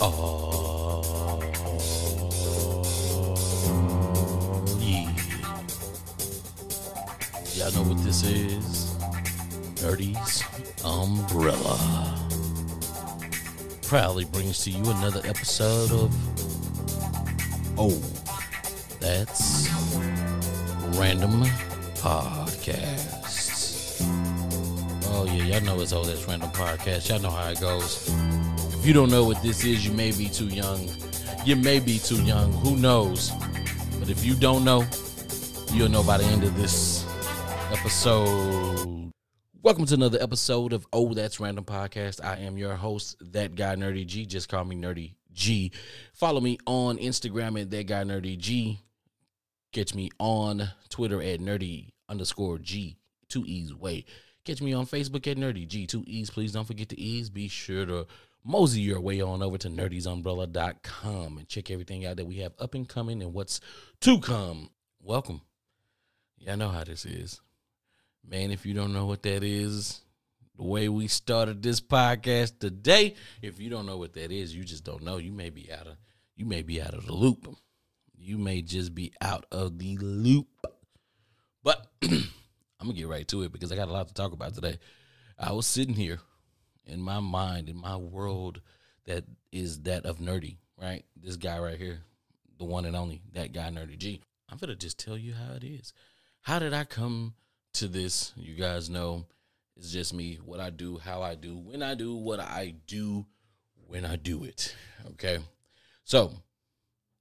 Oh, yeah. Y'all know what this is? Nerdy's Umbrella. Proudly brings to you another episode of Oh, that's Random Podcasts. Yeah, y'all know it's that's Random Podcast. Y'all know how it goes. If you don't know what this is, you may be too young. You may be too young. Who knows? But if you don't know, you'll know by the end of this episode. Welcome to another episode of Oh That's Random Podcast. I am your host, that guy Nerdy G. Just call me Nerdy G. Follow me on Instagram at that guy Nerdy G. Catch me on Twitter at nerdy underscore G. Two E's way. Catch me on Facebook at nerdy G. Two E's. Please don't forget the E's. Be sure to mosey your way on over to nerdysumbrella.com and check everything out that we have up and coming and what's to come. Welcome. I know how this is. Man, if you don't know what that is, the way we started this podcast today, if you don't know what that is, you just don't know. You may be out of you may be out of the loop. You may just be out of the loop. But I'm gonna get right to it because I got a lot to talk about today. I was sitting here in my mind, in my world that is that of nerdy, right? This guy right here, the one and only, that guy nerdy G. I'm gonna just tell you how it is. How did I come to this? You guys know it's just me, what I do, how I do, when I do, what I do, when I do it. Okay. So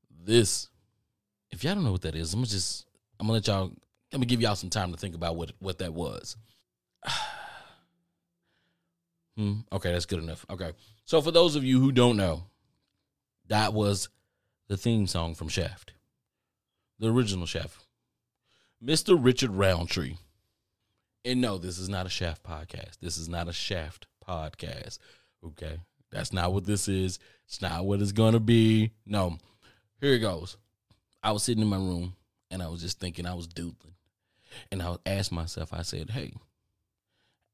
this, if y'all don't know what that is, I'm gonna just I'm gonna let y'all I'm gonna give y'all some time to think about what what that was. Hmm. Okay, that's good enough. Okay. So for those of you who don't know, that was the theme song from Shaft. The original Shaft. Mr. Richard Roundtree. And no, this is not a Shaft podcast. This is not a Shaft podcast. Okay. That's not what this is. It's not what it's gonna be. No. Here it goes. I was sitting in my room and I was just thinking I was doodling. And I asked myself, I said, hey,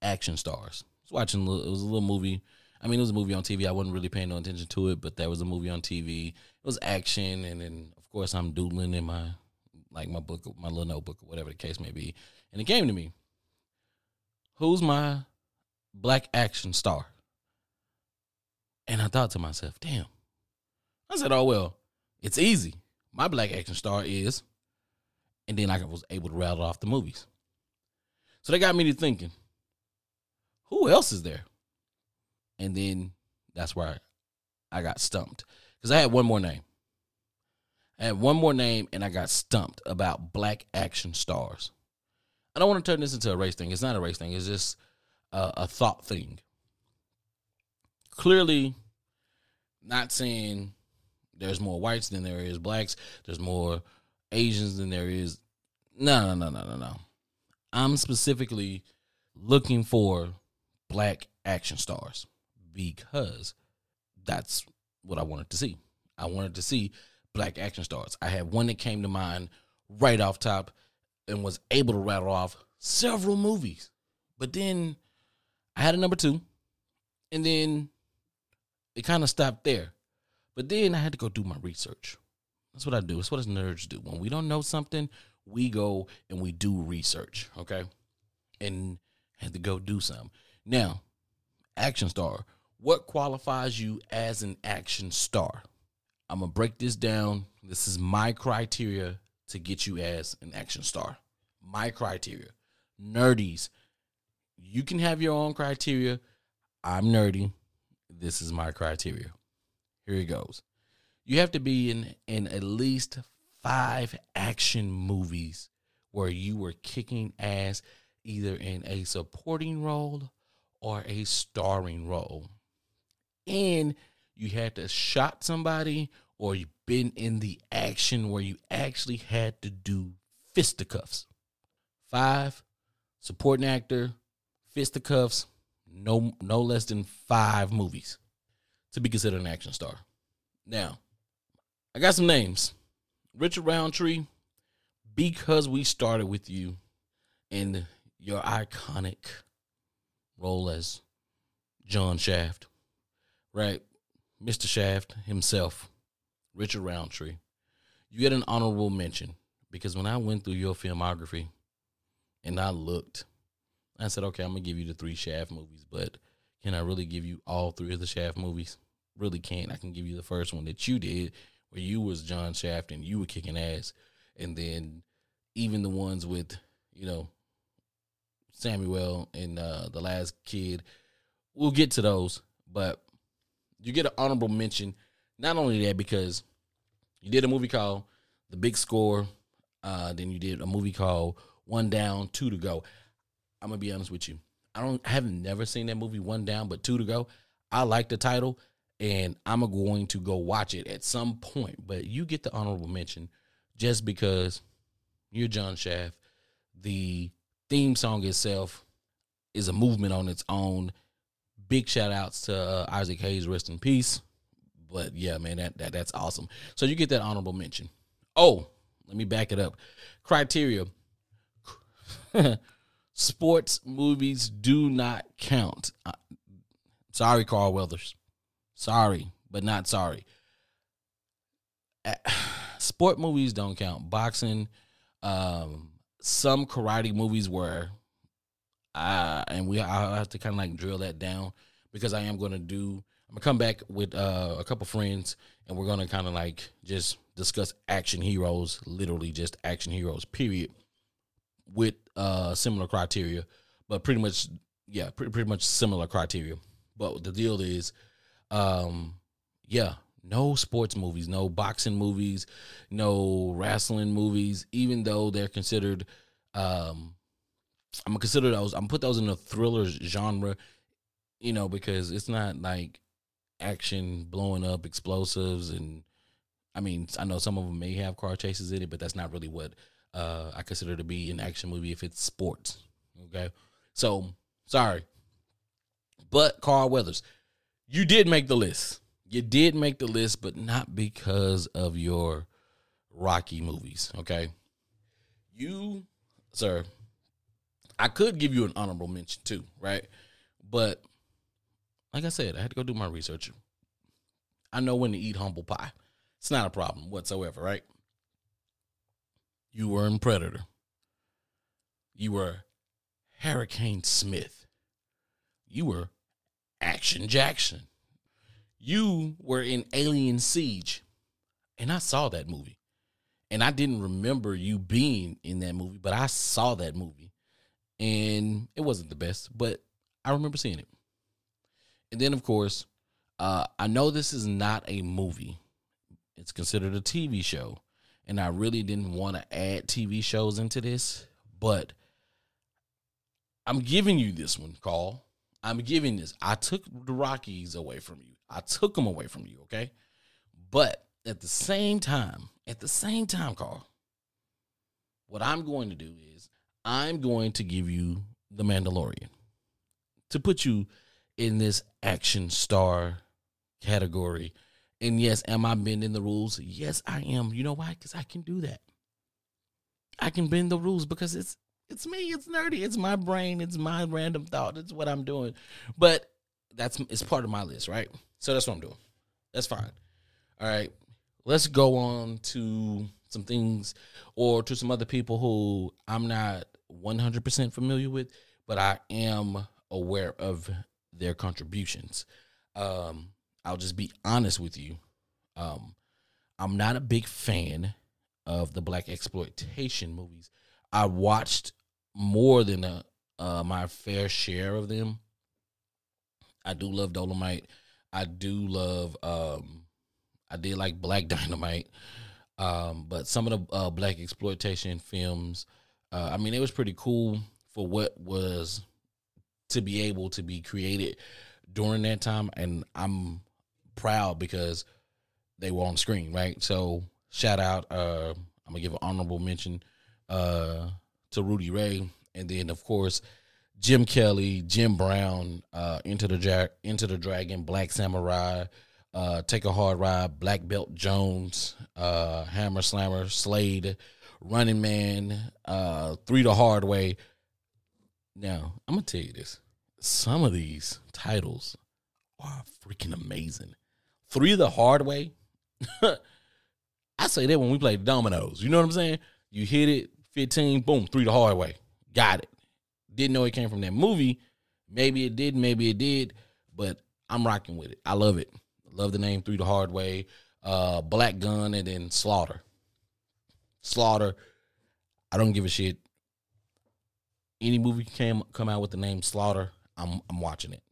action stars I was watching. It was a little movie. I mean, it was a movie on TV. I wasn't really paying no attention to it, but there was a movie on TV. It was action, and then of course I'm doodling in my like my book, my little notebook, whatever the case may be. And it came to me. Who's my black action star? And I thought to myself, damn. I said, oh well, it's easy. My black action star is, and then I was able to rattle off the movies. So they got me to thinking who else is there? And then that's where I, I got stumped because I had one more name. I had one more name and I got stumped about black action stars. I don't want to turn this into a race thing. It's not a race thing. It's just a, a thought thing. Clearly, not saying there's more whites than there is blacks. There's more Asians than there is. No, no, no, no, no, no. I'm specifically looking for black action stars because that's what I wanted to see. I wanted to see black action stars. I had one that came to mind right off top and was able to rattle off several movies. But then I had a number two, and then it kind of stopped there. But then I had to go do my research. That's what I do. That's what us nerds do. When we don't know something, we go and we do research. Okay, and had to go do some. Now, action star. What qualifies you as an action star? I'm to break this down. This is my criteria to get you as an action star. My criteria. Nerdies. You can have your own criteria. I'm nerdy. This is my criteria. Here it goes. You have to be in in at least 5 action movies where you were kicking ass either in a supporting role or a starring role. And you had to shot somebody or you've been in the action where you actually had to do fisticuffs. Five, supporting actor, fisticuffs, no no less than five movies to be considered an action star. Now, I got some names. Richard Roundtree, because we started with you in your iconic role as John Shaft. right? Mr. Shaft himself, Richard Roundtree. You get an honorable mention because when I went through your filmography and I looked, I said, okay, I'm gonna give you the three Shaft movies, but can I really give you all three of the Shaft movies? Really can't. I can give you the first one that you did, where you was John Shaft and you were kicking ass, and then even the ones with you know Samuel and uh, the last kid. We'll get to those, but you get an honorable mention. Not only that, because you did a movie called The Big Score, uh, then you did a movie called One Down, Two to Go. I'm gonna be honest with you. I don't I have never seen that movie One Down, but Two to Go. I like the title, and I'm going to go watch it at some point. But you get the honorable mention just because you're John Shaft. The theme song itself is a movement on its own. Big shout outs to uh, Isaac Hayes, rest in peace. But yeah, man, that, that that's awesome. So you get that honorable mention. Oh, let me back it up. Criteria. Sports movies do not count. Uh, sorry, Carl Weathers. Sorry, but not sorry. Sport movies don't count. Boxing, um, some karate movies were, uh, and we I have to kind of like drill that down because I am going to do. I'm gonna come back with uh, a couple friends, and we're gonna kind of like just discuss action heroes, literally just action heroes, period, with uh, similar criteria, but pretty much, yeah, pretty, pretty much similar criteria. But the deal is, um, yeah, no sports movies, no boxing movies, no wrestling movies, even though they're considered um I'm gonna consider those I'm gonna put those in the thriller genre, you know, because it's not like action blowing up explosives and I mean, I know some of them may have car chases in it, but that's not really what uh, I consider to be an action movie if it's sports. Okay. So sorry. But Carl Weathers, you did make the list you did make the list, but not because of your Rocky movies. Okay, you, sir, I could give you an honorable mention too, right? But like I said, I had to go do my research. I know when to eat humble pie. It's not a problem whatsoever, right? You were in Predator. You were Hurricane Smith. You were Action Jackson you were in Alien Siege, and I saw that movie. And I didn't remember you being in that movie, but I saw that movie. And it wasn't the best, but I remember seeing it. And then, of course, uh, I know this is not a movie, it's considered a TV show. And I really didn't want to add TV shows into this, but I'm giving you this one, Carl. I'm giving this. I took the Rockies away from you. I took them away from you, okay? But at the same time, at the same time, Carl, what I'm going to do is I'm going to give you the Mandalorian to put you in this action star category. And yes, am I bending the rules? Yes, I am. You know why? Because I can do that. I can bend the rules because it's it's me. It's nerdy. It's my brain. It's my random thought. It's what I'm doing. But that's it's part of my list, right? So that's what I'm doing. That's fine. All right. Let's go on to some things or to some other people who I'm not 100% familiar with, but I am aware of their contributions. Um, I'll just be honest with you. Um, I'm not a big fan of the black exploitation movies. I watched more than a, uh, my fair share of them. I do love Dolomite. I do love. Um, I did like Black Dynamite, um, but some of the uh, black exploitation films, uh, I mean, it was pretty cool for what was to be able to be created during that time, and I'm proud because they were on screen, right? So shout out. Uh, I'm gonna give an honorable mention uh, to Rudy Ray, and then of course Jim Kelly, Jim Brown, uh, Into the ja- Into the Dragon, Black Samurai, uh, Take a Hard Ride, Black Belt Jones, uh, Hammer Slammer, Slade, Running Man, uh, Three the Hard Way. Now, I'm gonna tell you this: some of these titles are freaking amazing. Three the hard way. I say that when we play dominoes. You know what I'm saying? You hit it, 15, boom, three the hard way. Got it. Didn't know it came from that movie. Maybe it did, maybe it did, but I'm rocking with it. I love it. Love the name Three the Hard Way. Uh, Black Gun and then Slaughter. Slaughter. I don't give a shit. Any movie came come out with the name Slaughter, I'm I'm watching it.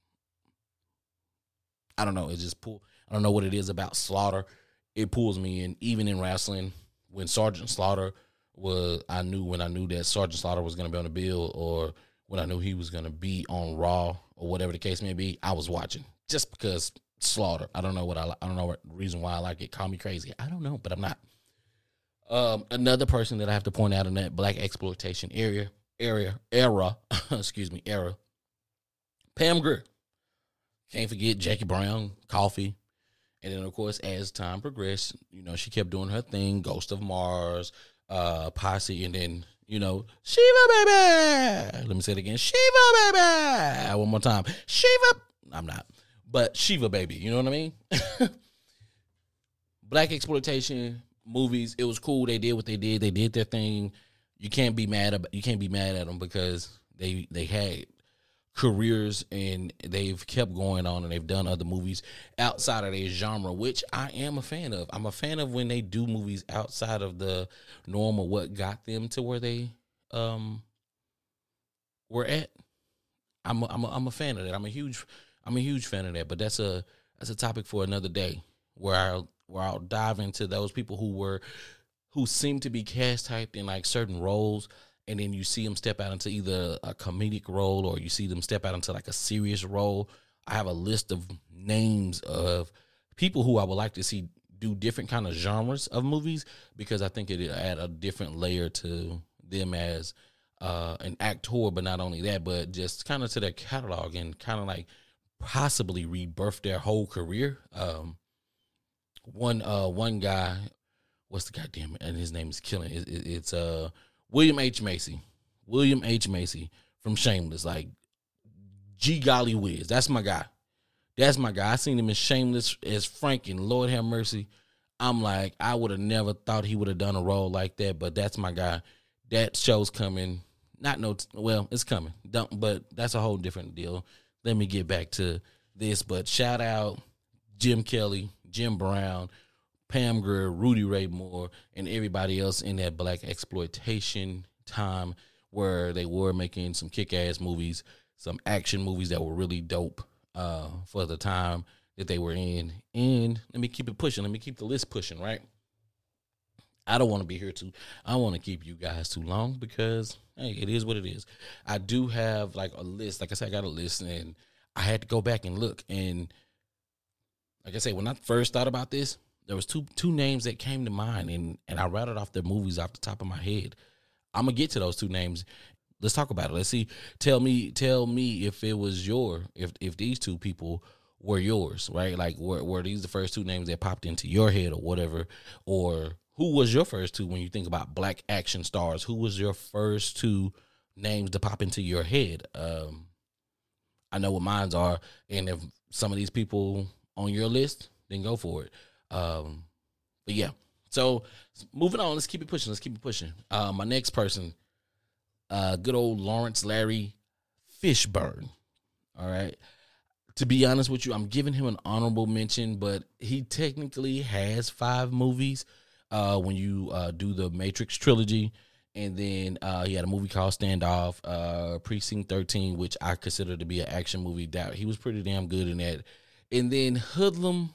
I don't know. It's just pull. I don't know what it is about Slaughter. It pulls me in. Even in wrestling, when Sergeant Slaughter was, I knew when I knew that Sergeant Slaughter was going to be on the bill, or when I knew he was going to be on Raw, or whatever the case may be. I was watching just because Slaughter. I don't know what I. I don't know what reason why I like it. Call me crazy. I don't know, but I'm not. Um, another person that I have to point out in that black exploitation area area era, excuse me, era. Pam Grier. Can't forget Jackie Brown, Coffy. And then of course, as time progressed, you know, she kept doing her thing, Ghost of Mars, uh, Posse, and then, you know, Shiva baby. Let me say it again. Shiva baby. One more time. Shiva. I'm not. But Shiva baby, you know what I mean? Black exploitation movies, it was cool. They did what they did. They did their thing you can't be mad about you can't be mad at them because they they had careers and they've kept going on and they've done other movies outside of their genre, which I am a fan of. I'm a fan of when they do movies outside of the norm normal what got them to where they um were at. I'm a, I'm a, I'm a fan of that. I'm a huge I'm a huge fan of that. But that's a that's a topic for another day where I'll where I'll dive into those people who were who seem to be cast typed in like certain roles and then you see them step out into either a comedic role or you see them step out into like a serious role. I have a list of names of people who I would like to see do different kind of genres of movies because I think it add a different layer to them as uh, an actor, but not only that, but just kind of to their catalog and kind of like possibly rebirth their whole career. Um, one uh, one guy what's the goddamn and his name is killing it, it, it's uh William H Macy, William H Macy from Shameless, like G Golly Whiz. That's my guy. That's my guy. I seen him in Shameless as Frank and Lord have mercy. I'm like, I would have never thought he would have done a role like that, but that's my guy. That show's coming. Not no, well, it's coming. Don't, but that's a whole different deal. Let me get back to this. But shout out Jim Kelly, Jim Brown, Pam Grier, Rudy Ray Moore, and everybody else in that black exploitation time where they were making some kick ass movies, some action movies that were really dope uh, for the time that they were in. And let me keep it pushing. Let me keep the list pushing, right? I don't want to be here too. I want to keep you guys too long because hey, it is what it is. I do have like a list. Like I said, I got a list, and I had to go back and look. And like I said, when I first thought about this, there was two two names that came to mind, and and I rattled off their movies off the top of my head. I'm gonna get to those two names. Let's talk about it. Let's see. Tell me, tell me if it was your if if these two people were yours, right? Like were were these the first two names that popped into your head or whatever, or who was your first two when you think about black action stars? Who was your first two names to pop into your head? Um, I know what mines are, and if some of these people on your list, then go for it. Um, but yeah. So moving on, let's keep it pushing. Let's keep it pushing. Uh, my next person, uh, good old Lawrence Larry Fishburne. All right. To be honest with you, I'm giving him an honorable mention, but he technically has five movies. Uh, when you uh, do the Matrix trilogy, and then uh, he had a movie called Standoff, uh, Precinct 13, which I consider to be an action movie. That he was pretty damn good in that. And then Hoodlum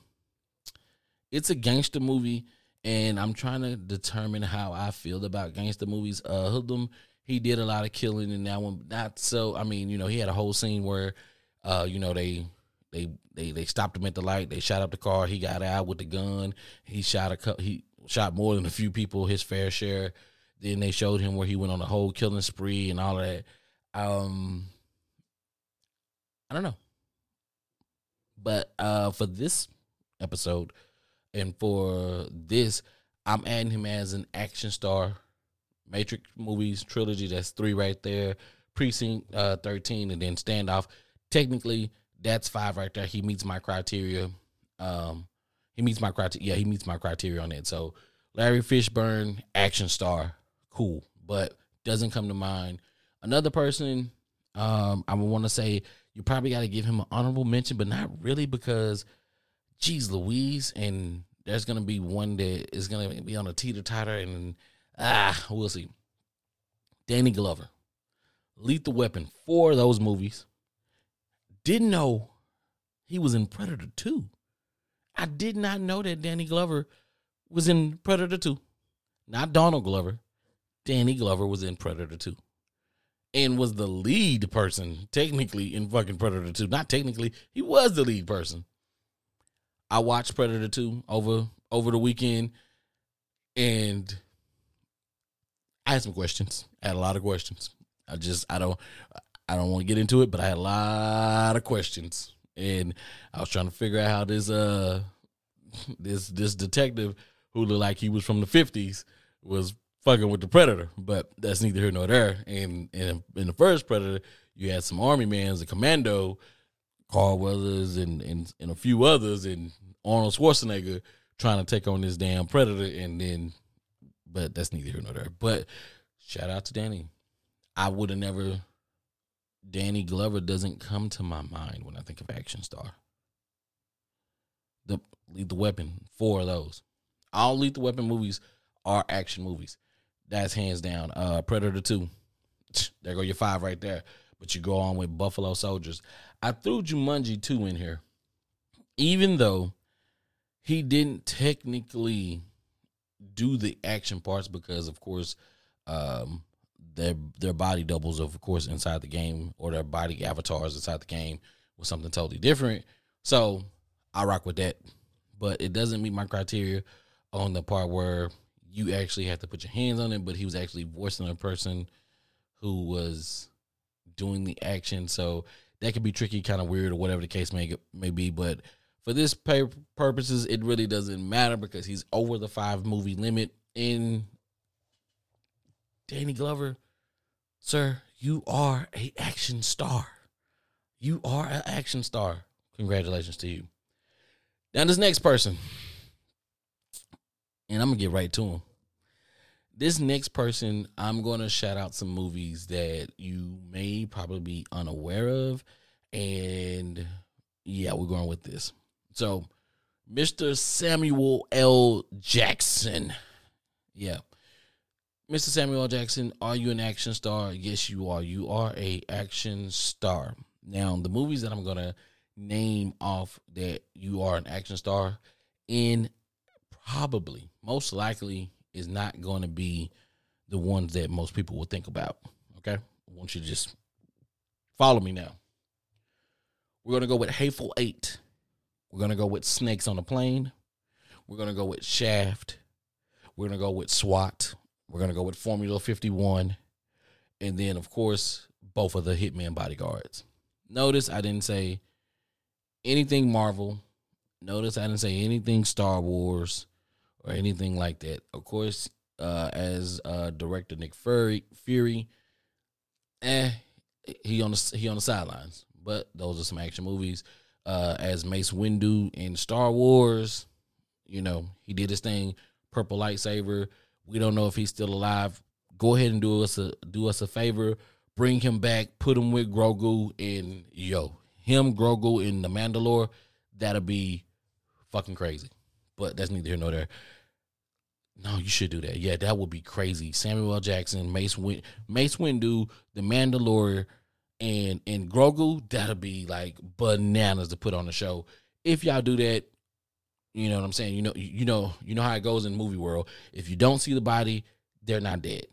it's a gangster movie, and I'm trying to determine how I feel about gangster movies. Uh, Hoodlum, he did a lot of killing in that one. Not so. I mean, you know, he had a whole scene where, uh, you know, they they they they stopped him at the light. They shot up the car. He got out with the gun. He shot a couple. He shot more than a few people, his fair share. Then they showed him where he went on a whole killing spree and all that. Um, I don't know, but uh, for this episode, and for this, I'm adding him as an action star. Matrix movies trilogy, that's three right there. Precinct uh, 13, and then Standoff. Technically, That's five right there. He meets my criteria. Um, he meets my criteria. Yeah, he meets my criteria on it. So Larry Fishburne, action star, cool, but doesn't come to mind. Another person, um, I would want to say you probably got to give him an honorable mention, but not really because, geez, Louise, and there's gonna be one that is gonna be on a teeter totter, and ah, we'll see. Danny Glover, Lethal Weapon, four of those movies. Didn't know he was in Predator 2. I did not know that Danny Glover was in Predator 2. Not Donald Glover. Danny Glover was in Predator 2. And was the lead person, technically, in fucking Predator 2. Not technically, he was the lead person. I watched Predator 2 over over the weekend and I had some questions. I had a lot of questions. I just I don't I don't want to get into it, but I had a lot of questions. And I was trying to figure out how this uh this this detective who looked like he was from the fifties was fucking with the predator. But that's neither here nor there. And in in the first predator, you had some army mans, a commando, Carl Weathers and, and and a few others and Arnold Schwarzenegger trying to take on this damn predator and then but that's neither here nor there. But shout out to Danny. I would have never Danny Glover doesn't come to my mind when I think of action star. The Lethal Weapon, four of those. All Lethal Weapon movies are action movies. That's hands down. Uh Predator 2. There go your five right there. But you go on with Buffalo Soldiers. I threw Jumanji 2 in here. Even though he didn't technically do the action parts because of course um their their body doubles of course inside the game or their body avatars inside the game was something totally different. So I rock with that. But it doesn't meet my criteria on the part where you actually have to put your hands on it, but he was actually voicing a person who was doing the action. So that could be tricky, kind of weird, or whatever the case may may be. But for this pay purposes, it really doesn't matter because he's over the five movie limit. In Danny Glover, sir, you are a action star. You are an action star. Congratulations to you. Now this next person, and I'm gonna get right to him. This next person, I'm gonna shout out some movies that you may probably be unaware of, and yeah, we're going with this. So, Mr. Samuel L. Jackson. Yeah. Mr. Samuel L. Jackson, are you an action star? Yes, you are. You are a action star. Now, the movies that I'm gonna name off that you are an action star in probably most likely is not going to be the ones that most people will think about. Okay, I want you to just follow me now. We're gonna go with Hateful Eight. We're gonna go with Snakes on a Plane. We're gonna go with Shaft. We're gonna go with SWAT. We're gonna go with Formula Fifty One, and then of course both of the Hitman bodyguards. Notice I didn't say anything Marvel. Notice I didn't say anything Star Wars or anything like that. Of course, uh, as uh, director Nick Fury, Fury, eh, he on the he on the sidelines. But those are some action movies. Uh, as Mace Windu in Star Wars, you know he did his thing. Purple lightsaber. We don't know if he's still alive. Go ahead and do us a do us a favor. Bring him back. Put him with Grogu and yo him Grogu in the Mandalore. That'll be fucking crazy. But that's neither here nor there. No, you should do that. Yeah, that would be crazy. Samuel. Jackson, Mace Win- Mace Windu, the Mandalorian, and and Grogu. That'll be like bananas to put on the show. If y'all do that, you know what I'm saying. You know, you know, you know how it goes in movie world. If you don't see the body, they're not dead.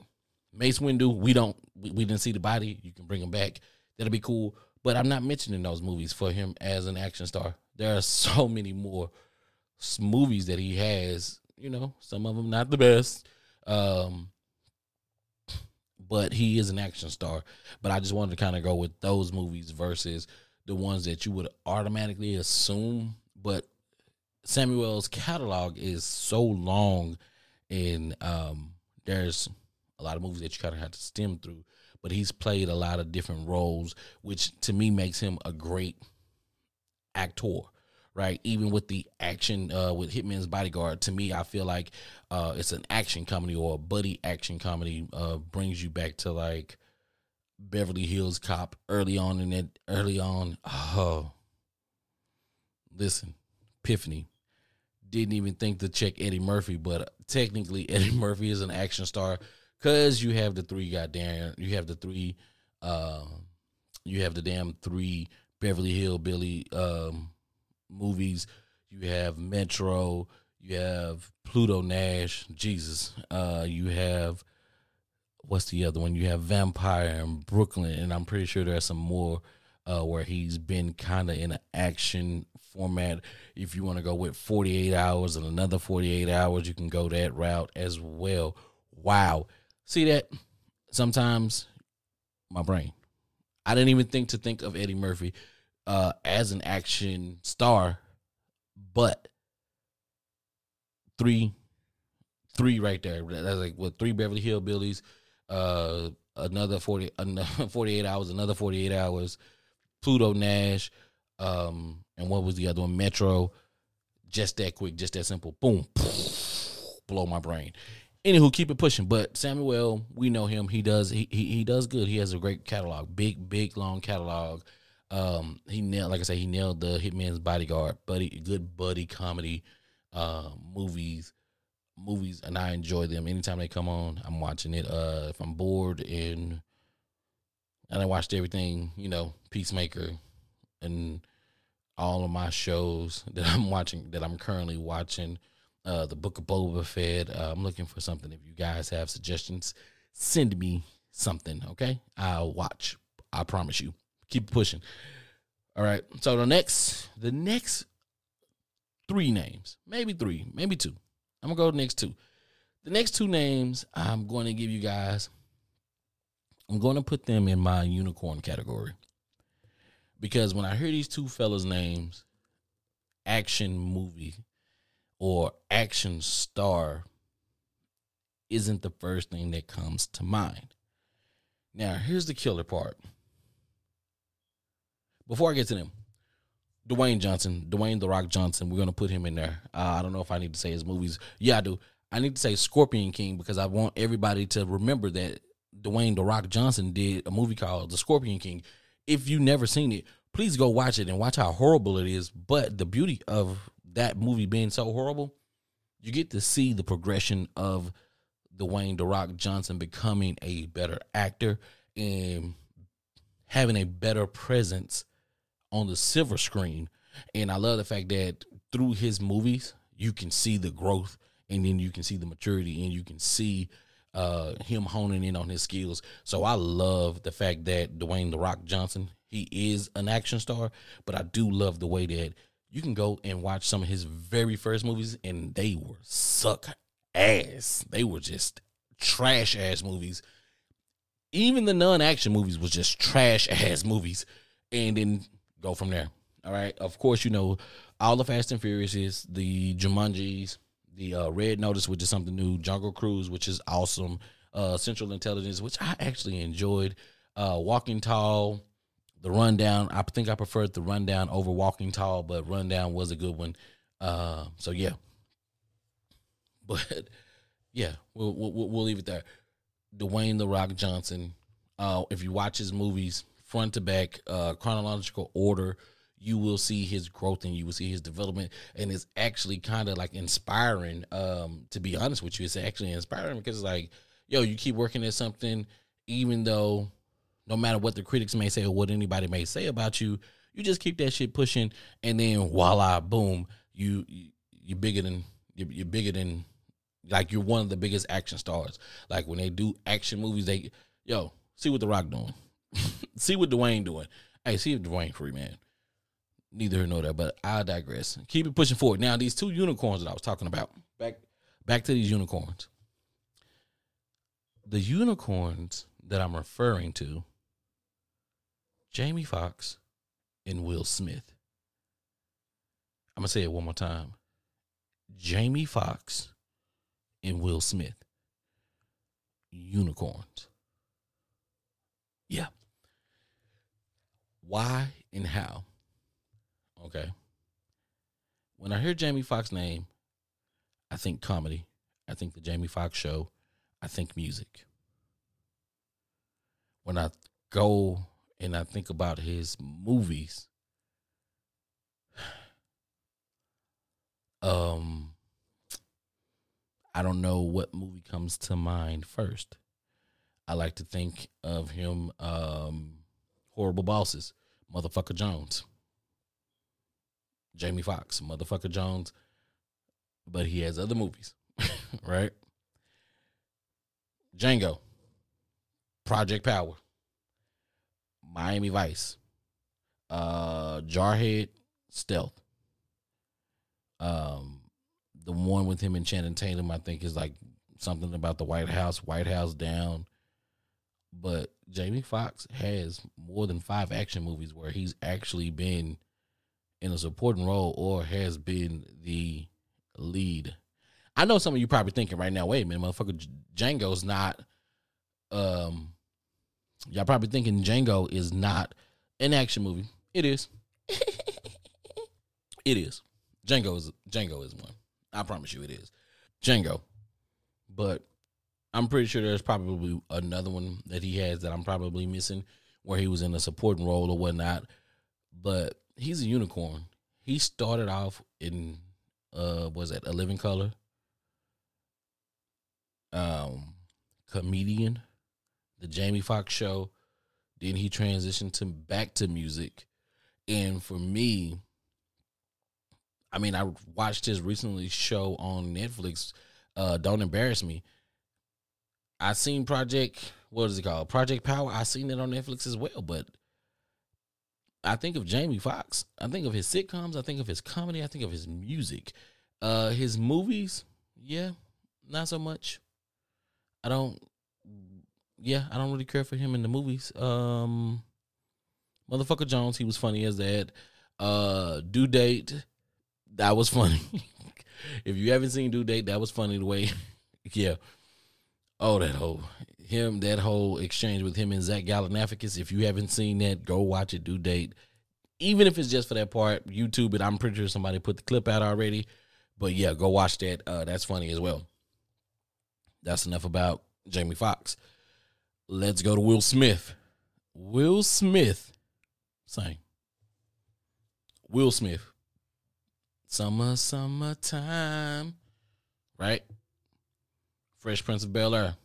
Mace Windu, we don't, we, we didn't see the body. You can bring him back. That'll be cool. But I'm not mentioning those movies for him as an action star. There are so many more movies that he has. You know, some of them not the best. Um, but he is an action star. But I just wanted to kind of go with those movies versus the ones that you would automatically assume. But Samuel's catalog is so long, and um, there's a lot of movies that you kind of have to stem through. But he's played a lot of different roles, which to me makes him a great actor right? Even with the action uh, with Hitman's Bodyguard, to me, I feel like uh, it's an action comedy or a buddy action comedy. Uh, brings you back to like Beverly Hills Cop early on in it. Early on, oh, listen, Epiphany didn't even think to check Eddie Murphy, but technically Eddie Murphy is an action star because you have the three goddamn, you have the three, uh, you have the damn three Beverly Hillbilly um, movies. You have Metro. You have Pluto Nash. Jesus. Uh, you have what's the other one? You have Vampire in Brooklyn, and I'm pretty sure there's some more uh, where he's been kind of in an action format. If you want to go with 48 hours and another 48 hours, you can go that route as well. Wow. See that? Sometimes my brain. I didn't even think to think of Eddie Murphy uh, as an action star, but three, three right there. That's like what three Beverly Hillbillies, uh, another 40, another 48 hours, another 48 hours, Pluto Nash, um, and what was the other one? Metro. Just that quick, just that simple. Boom, blow my brain. Anywho, keep it pushing. But Samuel, we know him. He does he, he he does good. He has a great catalog, big big long catalog. Um, he nailed, like I said, he nailed the Hitman's Bodyguard, buddy, good buddy comedy, uh, movies, movies, and I enjoy them anytime they come on. I'm watching it. Uh, if I'm bored and and I watched everything, you know, Peacemaker, and all of my shows that I'm watching, that I'm currently watching. Uh, the Book of Boba Fett. Uh, I'm looking for something. If you guys have suggestions, send me something. Okay, I'll watch. I promise you keep pushing. All right. So the next, the next three names, maybe three, maybe two. I'm gonna go the next two. The next two names I'm going to give you guys. I'm going to put them in my unicorn category because when I hear these two fellas' names, action movie or action star isn't the first thing that comes to mind. Now, here's the killer part before I get to them, Dwayne Johnson, Dwayne the Rock Johnson, we're gonna put him in there. Uh, I don't know if I need to say his movies. Yeah, I do. I need to say Scorpion King because I want everybody to remember that Dwayne the Rock Johnson did a movie called The Scorpion King. If you never seen it, please go watch it and watch how horrible it is. But the beauty of that movie being so horrible, you get to see the progression of Dwayne the Rock Johnson becoming a better actor and having a better presence on the silver screen. And I love the fact that through his movies, you can see the growth and then you can see the maturity and you can see uh, him honing in on his skills. So I love the fact that Dwayne The Rock Johnson, he is an action star, but I do love the way that you can go and watch some of his very first movies and they were suck ass. They were just trash ass movies. Even the non action movies was just trash ass movies. And then go from there. All right. Of course, you know all the Fast and Furious is the Jumanjis, the uh, Red Notice, which is something new, Jungle Cruise, which is awesome, uh, Central Intelligence, which I actually enjoyed, uh, Walking Tall, the Rundown. I think I preferred the Rundown over Walking Tall, but Rundown was a good one. Uh, so yeah, but yeah, we'll, we'll we'll leave it there. Dwayne the Rock Johnson. Uh, if you watch his movies, front to back, uh, chronological order, you will see his growth and you will see his development. And it's actually kind of like inspiring. Um, to be honest with you, it's actually inspiring because it's like, yo, you keep working at something, even though no matter what the critics may say or what anybody may say about you, you just keep that shit pushing, and then voila, boom, you you're bigger than you're bigger than like you're one of the biggest action stars. Like when they do action movies, they yo see what the Rock doing. see what Dwayne doing. Hey, see if Dwayne free, man. Neither here nor there, but I digress. Keep it pushing forward. Now, these two unicorns that I was talking about. Back back to these unicorns. The unicorns that I'm referring to, Jamie Foxx and Will Smith. I'm gonna say it one more time. Jamie Foxx and Will Smith. Unicorns. Yeah. Why and how? Okay. When I hear Jamie Foxx name, I think comedy. I think the Jamie Foxx show. I think music. When I go and I think about his movies, um I don't know what movie comes to mind first. I like to think of him um horrible bosses, motherfucker Jones. Jamie Foxx, motherfucker Jones, but he has other movies, right? Django, Project Power, Miami Vice, uh, Jarhead, Stealth. Um, the one with him and Channing Tatum, I think, is like something about the White House, White House Down. But Jamie Foxx has more than five action movies where he's actually been in a supporting role or has been the lead. I know some of you probably thinking right now, wait a minute, motherfucker, Django's not. Um, y'all probably thinking Django is not an action movie. It is. it is. Django is Django is one. I promise you, it is Django. But I'm pretty sure there's probably another one that he has that I'm probably missing, where he was in a supporting role or whatnot. But he's a unicorn. He started off in uh was that In Living Color? Um comedian, the Jamie Foxx show. Then he transitioned to back to music. And for me, I mean, I watched his recently show on Netflix, uh, Don't Embarrass Me. I seen Project, what is it called? Project Power. I seen it on Netflix as well, but I think of Jamie Foxx. I think of his sitcoms. I think of his comedy. I think of his music. Uh, his movies, yeah, not so much. I don't. Yeah, I don't really care for him in the movies. Um, motherfucker Jones, he was funny as that. Uh, due date, that was funny. if you haven't seen due date, that was funny the way. yeah. Oh, that whole him that whole exchange with him and Zach Galifianakis. If you haven't seen that, go watch it. Due date, even if it's just for that part, YouTube it. I'm pretty sure somebody put the clip out already. But yeah, go watch that. Uh, that's funny as well. That's enough about Jamie Foxx. Let's go to Will Smith. Will Smith, same. Will Smith. Summer, summertime. Right? Fresh Prince of Bel Air.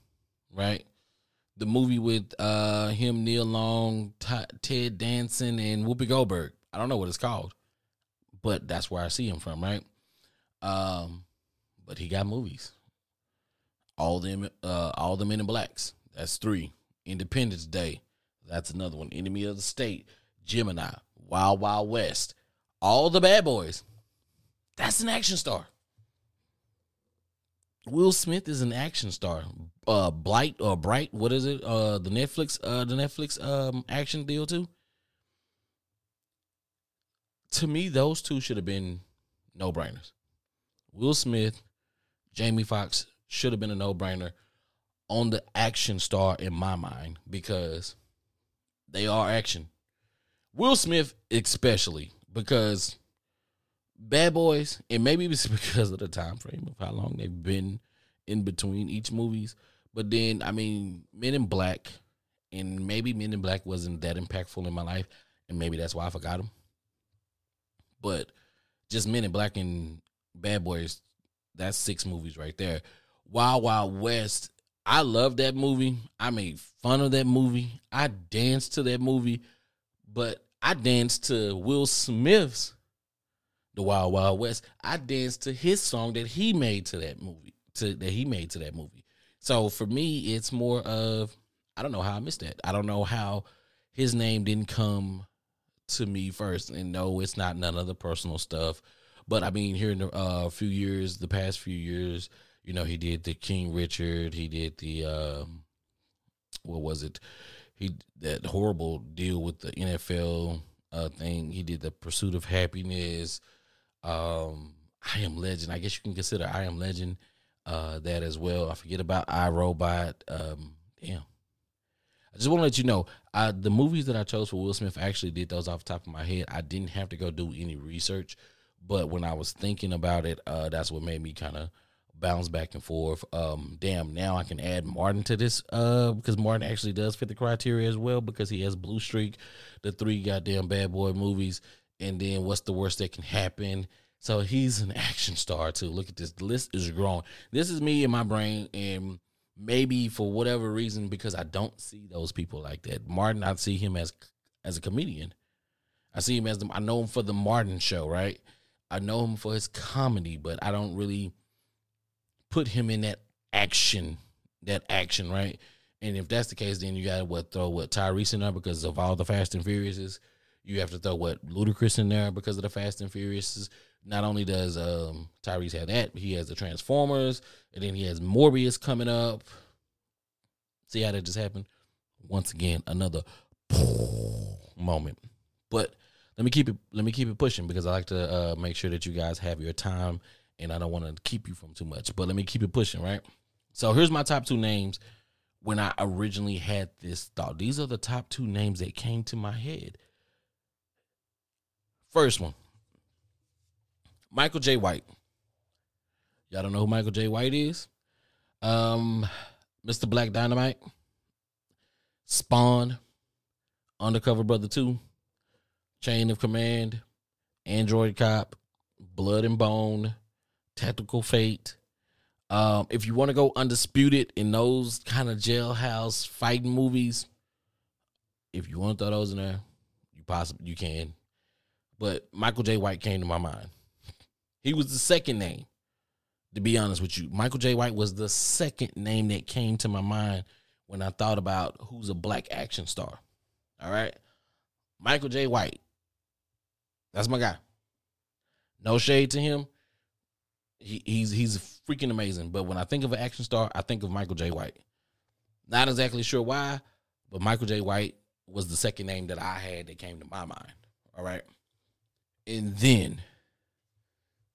Right? The movie with uh him, Nia Long, T- Ted Danson, and Whoopi Goldberg. I don't know what it's called, but that's where I see him from, right? Um, but he got movies. All them, uh, all the Men in Blacks. That's three. Independence Day. That's another one. Enemy of the State. Gemini. Wild Wild West. All the Bad Boys. That's an action star. Will Smith is an action star. Uh, Blight or Bright, what is it? Uh, the Netflix, uh, the Netflix um action deal too. To me, those two should have been no brainers. Will Smith, Jamie Foxx should have been a no brainer on the action star in my mind because they are action. Will Smith, especially because Bad Boys, and maybe it's because of the time frame of how long they've been in between each movies. But then, I mean, Men in Black, and maybe Men in Black wasn't that impactful in my life, and maybe that's why I forgot them. But just Men in Black and Bad Boys, that's six movies right there. Wild Wild West, I love that movie. I made fun of that movie. I danced to that movie, but I danced to Will Smith's The Wild Wild West. I danced to his song that he made to that movie, to that he made to that movie. So for me, it's more of I don't know how I missed that. I don't know how his name didn't come to me first. And no, it's not none of the personal stuff. But I mean, here in the uh, a few years, the past few years, you know, he did the King Richard. He did the um, what was it? He that horrible deal with the NFL uh, thing. He did the Pursuit of Happyness. Um, I Am Legend. I guess you can consider I Am Legend uh, that as well. I forget about I Robot. Um, damn. I just want to let you know, uh, the movies that I chose for Will Smith, I actually did those off the top of my head. I didn't have to go do any research, but when I was thinking about it, uh, that's what made me kind of bounce back and forth. Um, damn, now I can add Martin to this uh, because Martin actually does fit the criteria as well because he has Blue Streak, the three goddamn bad boy movies, and then what's the worst that can happen. So he's an action star too. Look at this. The list is growing. This is me in my brain, and maybe for whatever reason, because I don't see those people like that. Martin, I see him as as a comedian. I see him as the, I know him for the Martin show, right? I know him for his comedy, but I don't really put him in that action, that action, right? And if that's the case, then you gotta what throw what Tyrese in there because of all the Fast and Furiouses. You have to throw what Ludacris in there because of the Fast and Furiouses. Not only does um, Tyrese have that, he has the Transformers, and then he has Morbius coming up. See how that just happened? Once again, another moment. But let me keep it. Let me keep it pushing because I like to uh, make sure that you guys have your time, and I don't want to keep you from too much. But let me keep it pushing, right? So here's my top two names when I originally had this thought. These are the top two names that came to my head. First one, Michael Jai White. Y'all don't know who Michael Jai White is? Um, Mr. Black Dynamite, Spawn, Undercover Brother 2, Chain of Command, Android Cop, Blood and Bone, Tactical Fate. Um, if you want to go undisputed in those kind of jailhouse fighting movies, if you want to throw those in there, you possibly you can. But Michael Jai White came to my mind. He was the second name. To be honest with you, Michael Jai White was the second name that came to my mind when I thought about who's a black action star. All right. Michael Jai White. That's my guy. No shade to him. He, he's he's freaking amazing. But when I think of an action star, I think of Michael Jai White. Not exactly sure why, but Michael Jai White was the second name that I had that came to my mind. All right. And then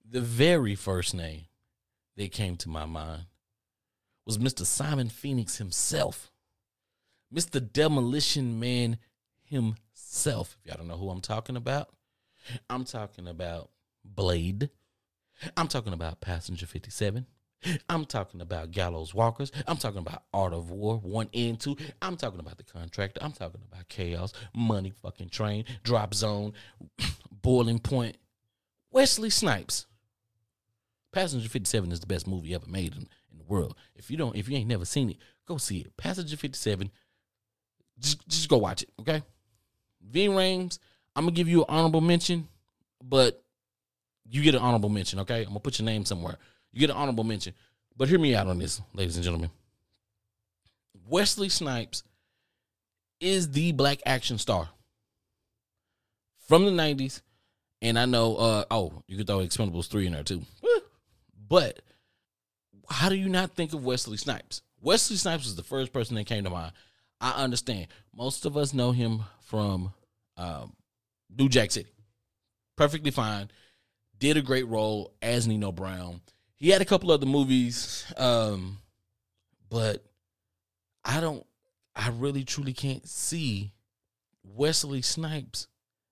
the very first name that came to my mind was Mr. Simon Phoenix himself. Mr. Demolition Man himself. If y'all don't know who I'm talking about, I'm talking about Blade. I'm talking about Passenger 57. I'm talking about Gallows Walkers. I'm talking about Art of War 1 and 2. I'm talking about The Contractor. I'm talking about Chaos, Money Fucking Train, Drop Zone, Boiling Point. Wesley Snipes. Passenger 57 is the best movie ever made in, in the world. If you don't, if you ain't never seen it, go see it. Passenger 57. Just, just go watch it, okay? Ving Rhames, I'm gonna give you an honorable mention, but you get an honorable mention, okay? I'm gonna put your name somewhere. You get an honorable mention. But hear me out on this, ladies and gentlemen. Wesley Snipes is the black action star from the 90s. And I know, uh, oh, you could throw Expendables 3 in there too. But how do you not think of Wesley Snipes? Wesley Snipes was the first person that came to mind. I understand. Most of us know him from um, New Jack City. Perfectly fine. Did a great role as Nino Brown. He had a couple other movies, um, but I don't. I really truly can't see Wesley Snipes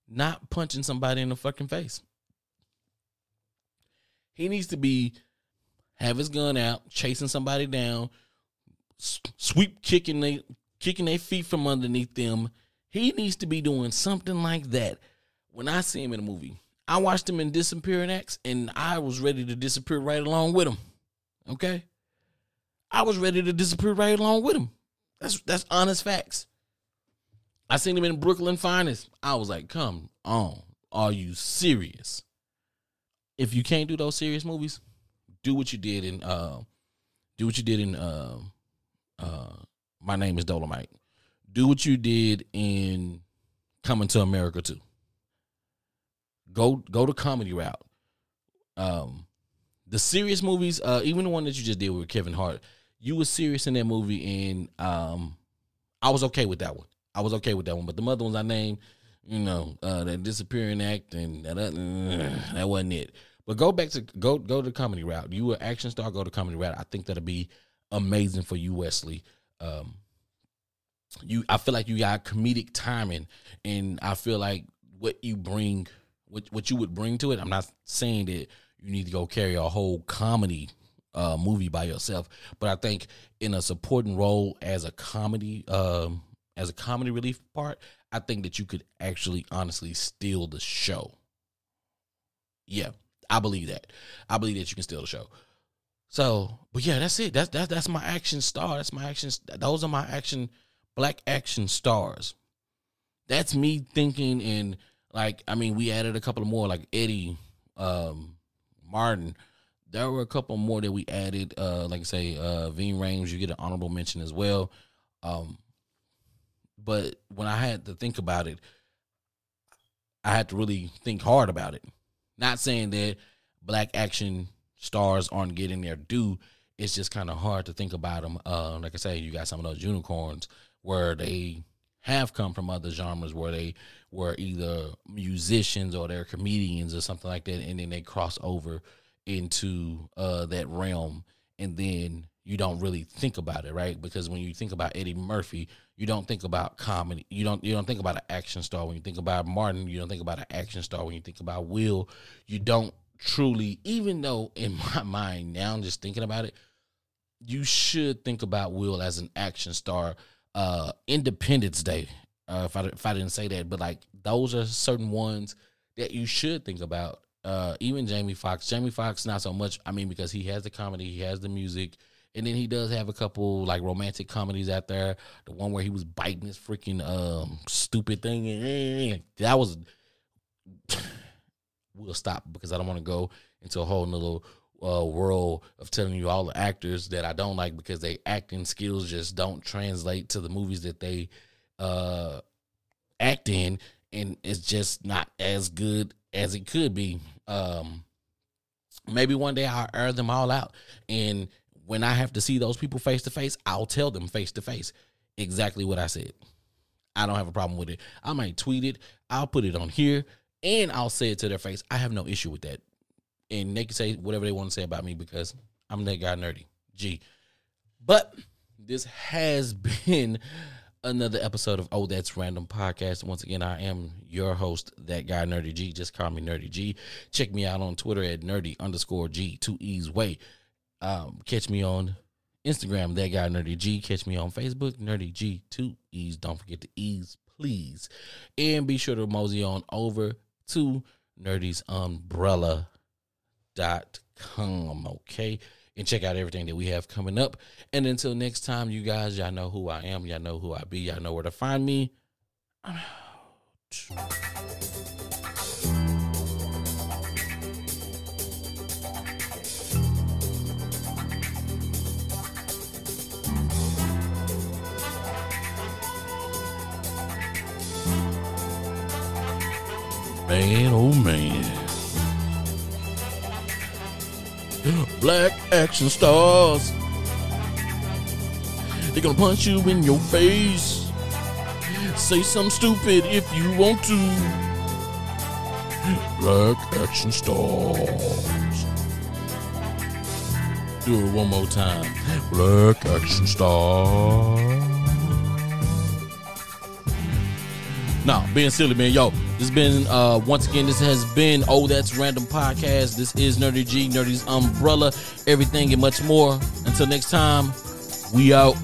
not punching somebody in the fucking face. He needs to be have his gun out, chasing somebody down, sweep kicking they kicking their feet from underneath them. He needs to be doing something like that. When I see him in a movie, I watched him in Disappearing Acts, and I was ready to disappear right along with him. Okay, I was ready to disappear right along with him. That's that's honest facts. I seen him in Brooklyn Finest. I was like, "Come on, are you serious?" If you can't do those serious movies, do what you did in uh, do what you did in uh, uh, my name is Dolomite. Do what you did in Coming to America too. Go go the comedy route. Um, the serious movies, uh, even the one that you just did with Kevin Hart, you were serious in that movie, and um, I was okay with that one. I was okay with that one, but the other ones I named, you know, uh, that disappearing act and that, uh, that wasn't it. But go back to go go to the comedy route. You were action star, go to comedy route. I think that'll be amazing for you, Wesley. Um, you I feel like you got comedic timing and I feel like what you bring what what you would bring to it. I'm not saying that you need to go carry a whole comedy uh, movie by yourself, but I think in a supporting role as a comedy um, as a comedy relief part, I think that you could actually honestly steal the show. Yeah, I believe that. I believe that you can steal the show. So, but yeah, that's it. That's that's that's my action star. That's my action. Those are my action black action stars. That's me thinking in like I mean, we added a couple more like Eddie um, Martin. There were a couple more that we added. Uh, like I say, uh, Ving Rhames, you get an honorable mention as well. Um, but when I had to think about it, I had to really think hard about it. Not saying that black action stars aren't getting their due. It's just kind of hard to think about them. Uh, like I say, you got some of those unicorns where they have come from other genres where they were either musicians or they're comedians or something like that, and then they cross over into uh, that realm, and then you don't really think about it, right? Because when you think about Eddie Murphy, you don't think about comedy. You don't you don't think about an action star. When you think about Martin, you don't think about an action star. When you think about Will, you don't truly, even though in my mind now, I'm just thinking about it, you should think about Will as an action star. Uh, Independence Day, uh, if I if I didn't say that, but like those are certain ones that you should think about. Uh, even Jamie Foxx, Jamie Foxx, not so much. I mean, because he has the comedy, he has the music, and then he does have a couple like romantic comedies out there. The one where he was biting his freaking um stupid thing, that was we'll stop because I don't want to go into a whole nother uh, world of telling you all the actors that I don't like because they acting skills just don't translate to the movies that they uh, act in, and it's just not as good as it could be. Um, maybe one day I'll air them all out, and when I have to see those people face to face, I'll tell them face to face exactly what I said. I don't have a problem with it. I might tweet it. I'll put it on here and I'll say it to their face. I have no issue with that. And they can say whatever they want to say about me because I'm that guy nerdy. G. But this has been another episode of Oh That's Random Podcast. Once again, I am your host, that guy Nerdy G. Just call me Nerdy G. Check me out on Twitter at nerdy underscore G two E's way. Um, catch me on Instagram, that guy Nerdy G. Catch me on Facebook, Nerdy G two E's. Don't forget the E's, please. And be sure to mosey on over to nerdysumbrella.com. Okay. And check out everything that we have coming up. And until next time, you guys, y'all know who I am. Y'all know who I be. Y'all know where to find me. I'm out. Man, oh man. Black action stars. They're gonna punch you in your face. Say something stupid if you want to. Black action stars. Do it one more time. Black action stars. Nah, being silly, man. Yo, this has been uh once again. This has been oh that's random podcast. This is Nerdy G, Nerdy's umbrella, everything and much more. Until next time, we out.